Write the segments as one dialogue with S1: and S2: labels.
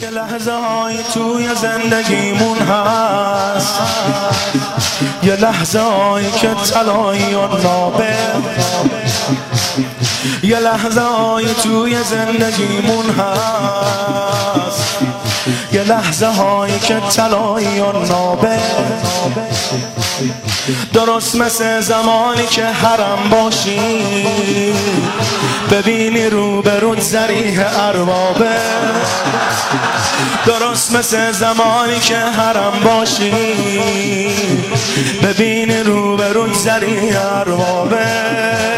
S1: یه لحظه های توی زندگیمون هست. یه لحظه هایی که تلایی و نابه. یه لحظه های توی زندگیمون هست. یه لحظه هایی که تلایی و نابه. درست مثل زمانی که حرم باشی. ببینی رو رود زریح اربابه. درست مثل زمانی که حرم باشی. ببینی رو رود زریح اربابه.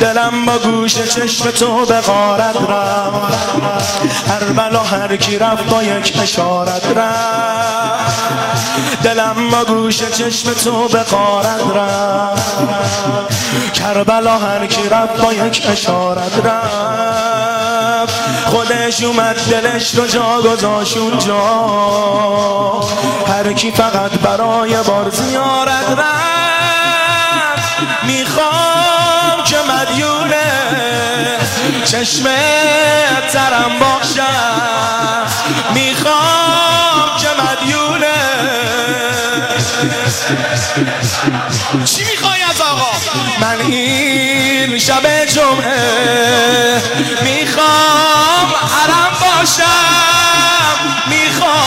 S1: دلم با گوش چشم تو به غارت رفت. هر بلا هر کی رفت با یک اشارت رفت. دلم با گوش چشم تو به غارت رفت کربلا هر کی رفت با یک اشارت رفت. خودش اومد دلش رو جا گذاشت اونجا. هر کی فقط برای بار زیارت رفت. می‌خوام چشم ترم باشم می‌خوام که مدیونه. چی می‌خوای از آقا؟ من این شب جمعه می‌خوام حرم باشم. می‌خوام.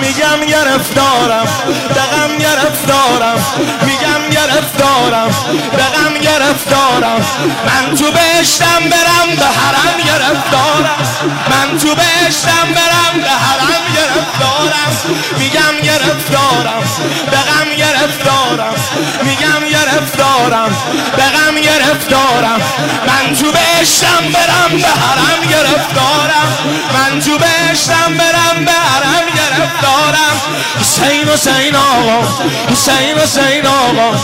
S1: میگم گرفتارم دقم گرفتارم. میگم گرفتارم دقم گرفتارم من تو بشتم برم به حرم گرفتارم من تو بشتم برم به حرم گرفتارم میگم گرفتارم دقم گرفتارم میگم گرفتارم دقم گرفتارم من تو بشتم برم به حرم گرفتارم. من تو بشتم برم به حرم گرفتارم. حسین حسین آقا حسین حسین آقا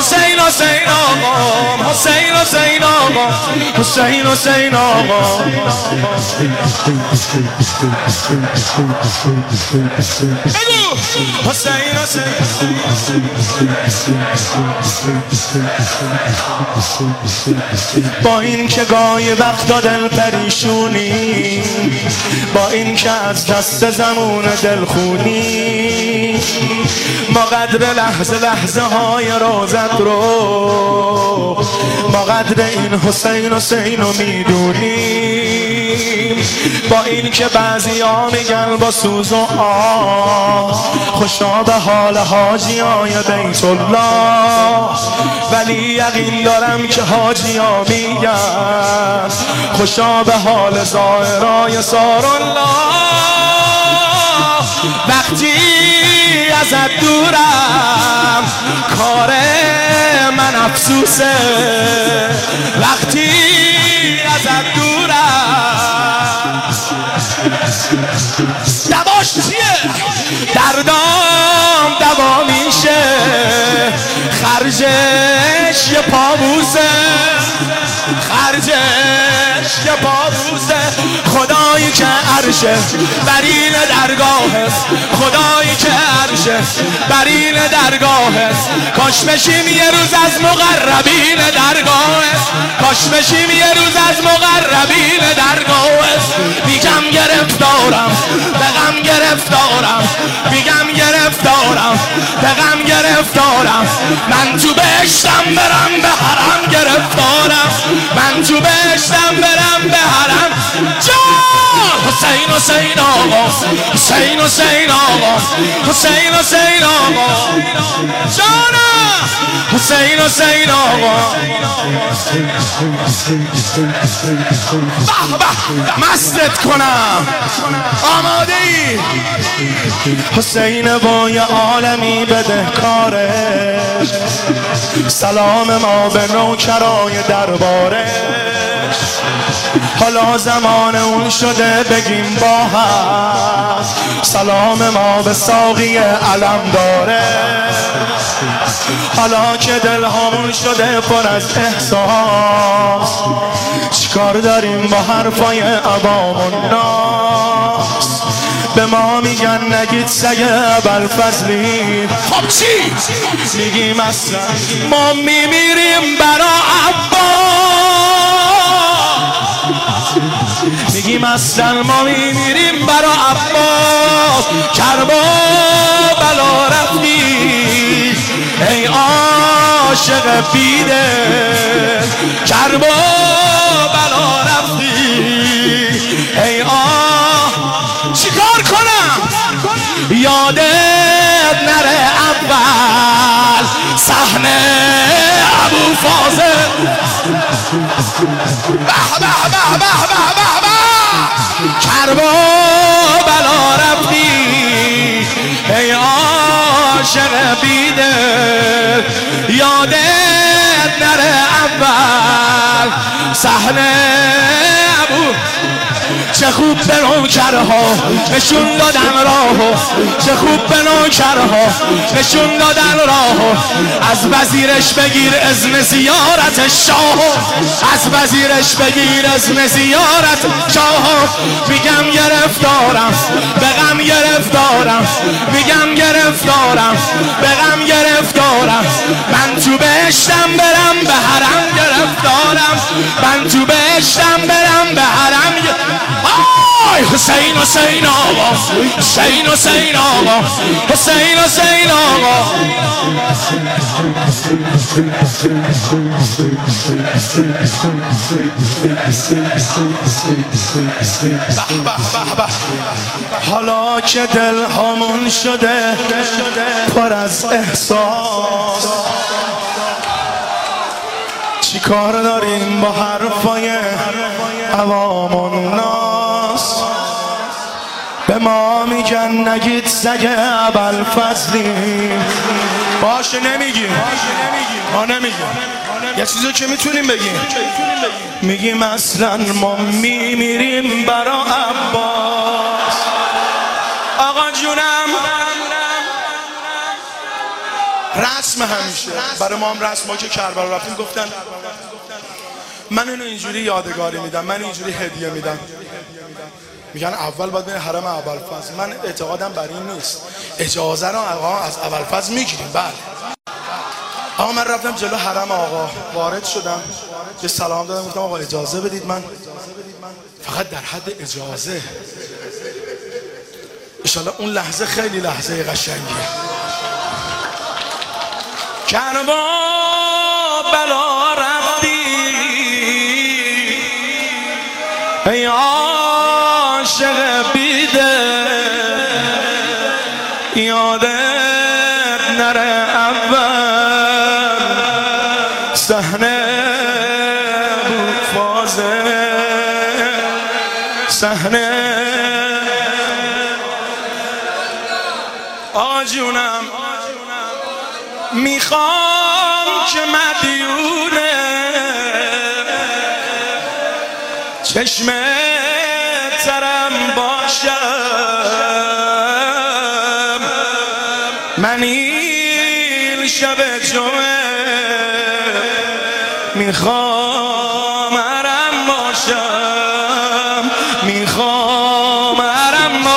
S1: حسین حسین آقا حسین حسین آقا حسین حسین آقا. با این که گاهی وقت دل پریشونی با این که از دست زمون دل خونی ما قدر لحظه لحظه های روزت رو ما قدر این حسین حسین رو می‌دونیم با این که بعضی ها میگن با سوز و آه خوشا به حال حاجی های بیت الله ولی یقین دارم که حاجی ها میگن خوشا به حال زائرای سار الله وقتی ازت دورم کار من افسوسه. وقتی ازت دورم دواش چیه؟ دردام دوا میشه خرجش یه پابوسه خرجش یه پابوسه خدایی که عرشه برین درگاه خدایی عرشه برین درگاه. کاش بشیم یه روز از مقربین درگاه. کاش بشیم یه روز از مقربین درگاه. میگم گرفتارم بغم گرفتارم. میگم گرفتارم بغم گرفتارم. من تو بشتم برم به حرم گرفتارم. من تو بشتم برم به حرم. حسین حسین آقا حسین حسین آقا حسین حسین آقا جانم حسین حسین آقا مستت کنم. آماده ای. حسین با یه عالمی بده کارش سلام ما به نوکرای دربارش حالا زمان اون شده بگیم با هم. سلام ما به ساقی علم داره. حالا که دل همون شده پر از احساس. چیکار داریم با حرفای عوام و ناس؟ به ما میگن نگید سگ فضلی خب چی؟ میگیم اصلا ما میمیریم برا عباس میگیم اصلا ما میمیریم برا عباس کربا بلا رفتی. ای عاشق بیده کربا فاضل به به به به به به کربا بلا رفتی ای عاشق بیده یادت نره اول. صحنه چه خوب به نوکرها نشون دادن راهو چه خوب به نوکرها نشون دادن راهو از وزیرش بگیر ازم زیارت شاهو از وزیرش بگیر ازم زیارت شاهو میگم گرفتارم به غم گرفتارم میگم گرفتارم به غم گرفتارم. من تو بهشتم برم به حرم گرفتارم. من تو بهشتم برم حسین حسین آقا حسین حسین آقا حسین حسین آقا حالا که دل همون شده پر از احساس. چی کار داریم با حرفای عوام و ناس؟ به ما میگن نگید سگ اول فضلی. باشه نمیگیم. ما نمیگیم. یه چیزو که می‌تونیم بگیم. میگیم اصلا ما میمیریم برا عباس. آقا جونم. رسم همیشه. برای ما هم رسم. ما که کربلا رفتیم گفتن من اینو اینجوری یادگاری میدم من اینجوری هدیه میدم. میگن اول باید بین حرم اول فاز من اعتقادم بر این نیست. اجازه رو آقا از اول فاز می‌گیریم. بله. آقا من رفتم جلو حرم آقا. وارد شدم. به سلام دادم. گفتم آقا اجازه بدید من فقط در حد اجازه. انشالله اون لحظه خیلی لحظه قشنگیه. کربا بلا رفتی. ای عاشق بیده. یادت نره اول. صحنه بود فازه. صحنه. آجونم می‌خوام که مدیونه. چشم ترم باشم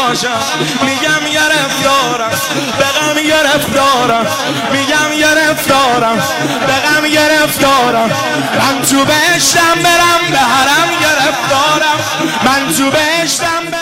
S1: باشم. میگم گرفتارم به غم گرفتارم میگم گرفتارم به غم گرفتارم من تو بهشتم برم به حرم گرفتارم من تو بهشتم